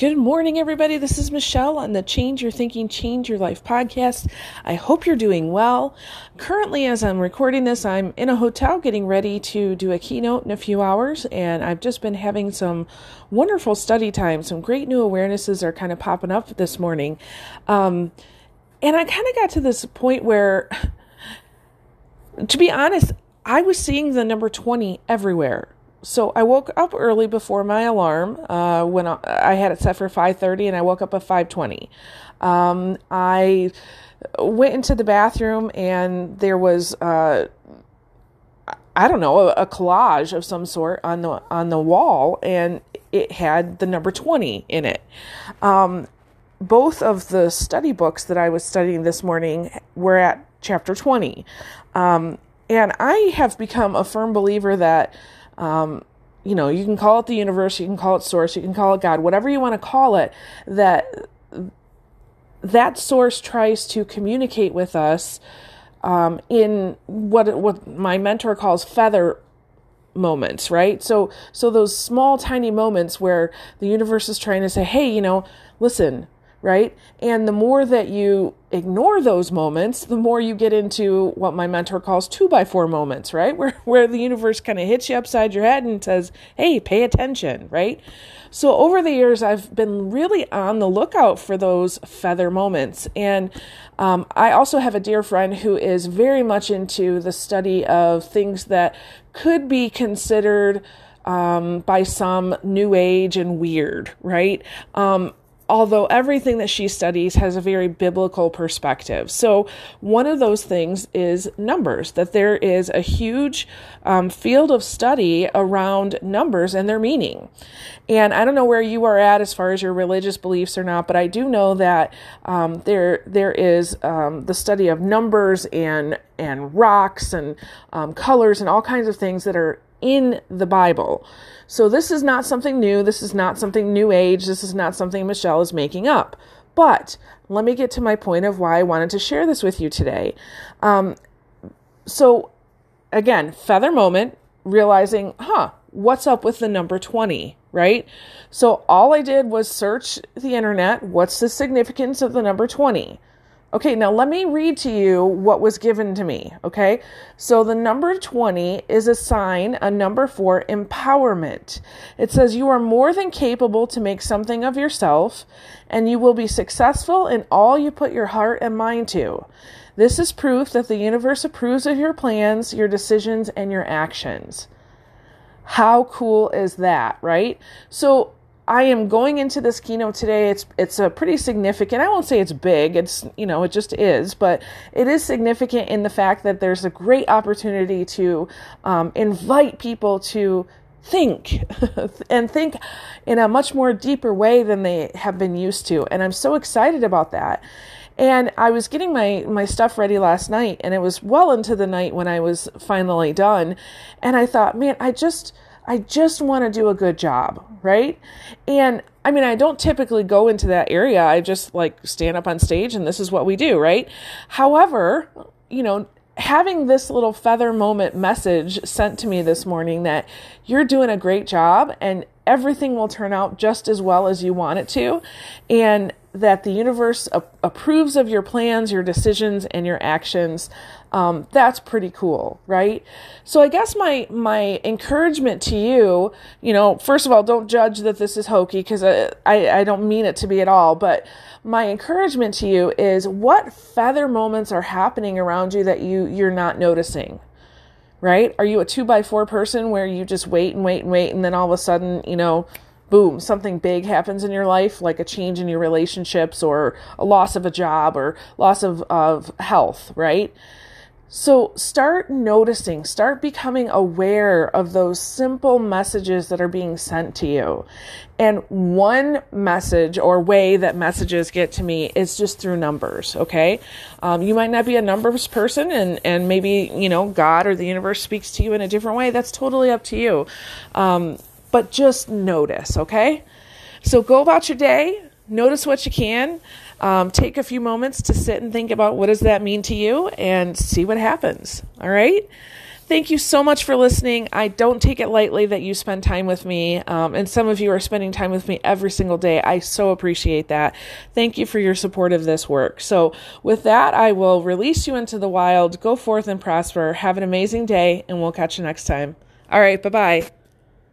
Good morning, everybody. This is Michelle on the Change Your Thinking, Change Your Life podcast. I hope you're doing well. Currently, as I'm recording this, I'm in a hotel getting ready to do a keynote in a few hours, and I've just been having some wonderful study time. Some great new awarenesses are kind of popping up this morning. Um, and I kind of got to this point where, to be honest, I was seeing the number 20 everywhere so I woke up early before my alarm uh, when I had it set for 5:30, and I woke up at 5:20. Um, I went into the bathroom, and there was uh, I don't know a, a, collage of some sort on the on the wall, and it had the number 20 in it. Um, both of the study books that I was studying this morning were at chapter 20, um, and I have become a firm believer that um, you know, you can call it the universe, you can call it source, you can call it God, whatever you want to call it, that that source tries to communicate with us um, in what what my mentor calls feather moments, right? So so those small tiny moments where the universe is trying to say, "Hey, you know, listen, right? And the more that you ignore those moments, the more you get into what my mentor calls two by four moments, right? Where where the universe kind of hits you upside your head and says, "Hey, pay attention," right? So over the years, I've been really on the lookout for those feather moments, and um, I also have a dear friend who is very much into the study of things that could be considered um, by some new age and weird, right? Um, although everything that she studies has a very biblical perspective. So, one of those things is numbers, that there is a huge um, field of study around numbers and their meaning. And I don't know where you are at as far as your religious beliefs or not, but I do know that um, there there is um, the study of numbers and and rocks and um, colors and all kinds of things that are in the Bible. So this is not something new. This is not something new age. This is not something Michelle is making up. But let me get to my point of why I wanted to share this with you today. Um, so, again, feather moment, realizing, huh, what's up with the number 20, right? So, all I did was search the internet. What's the significance of the number 20? Okay, now let me read to you what was given to me. Okay, so the number 20 is a sign, a number for empowerment. It says you are more than capable to make something of yourself, and you will be successful in all you put your heart and mind to. This is proof that the universe approves of your plans, your decisions, and your actions. How cool is that, right? So I am going into this keynote today. It's it's a pretty significant. I won't say it's big. It's you know it just is, but it is significant in the fact that there's a great opportunity to um, invite people to think and think in a much more deeper way than they have been used to. And I'm so excited about that. And I was getting my, my stuff ready last night, and it was well into the night when I was finally done. And I thought, man, I just, I just want to do a good job, right? And I mean, I don't typically go into that area. I just like stand up on stage and this is what we do, right? However, you know, having this little feather moment message sent to me this morning that you're doing a great job and everything will turn out just as well as you want it to. And that the universe a- approves of your plans, your decisions, and your actions. Um, that's pretty cool, right? So I guess my my encouragement to you, you know, first of all, don't judge that this is hokey because I, I I don't mean it to be at all, but my encouragement to you is what feather moments are happening around you that you you're not noticing right? Are you a two by four person where you just wait and wait and wait and then all of a sudden, you know, boom, something big happens in your life, like a change in your relationships or a loss of a job or loss of, of health, right? So start noticing, start becoming aware of those simple messages that are being sent to you. And one message or way that messages get to me is just through numbers, okay? Um, you might not be a numbers person and, and maybe, you know, God or the universe speaks to you in a different way. That's totally up to you. Um, but just notice, okay? So go about your day, notice what you can. Um, take a few moments to sit and think about what does that mean to you and see what happens. All right? Thank you so much for listening. I don't take it lightly that you spend time with me, um, and some of you are spending time with me every single day. I so appreciate that. Thank you for your support of this work. So, with that, I will release you into the wild. Go forth and prosper. Have an amazing day, and we'll catch you next time. All right, bye bye.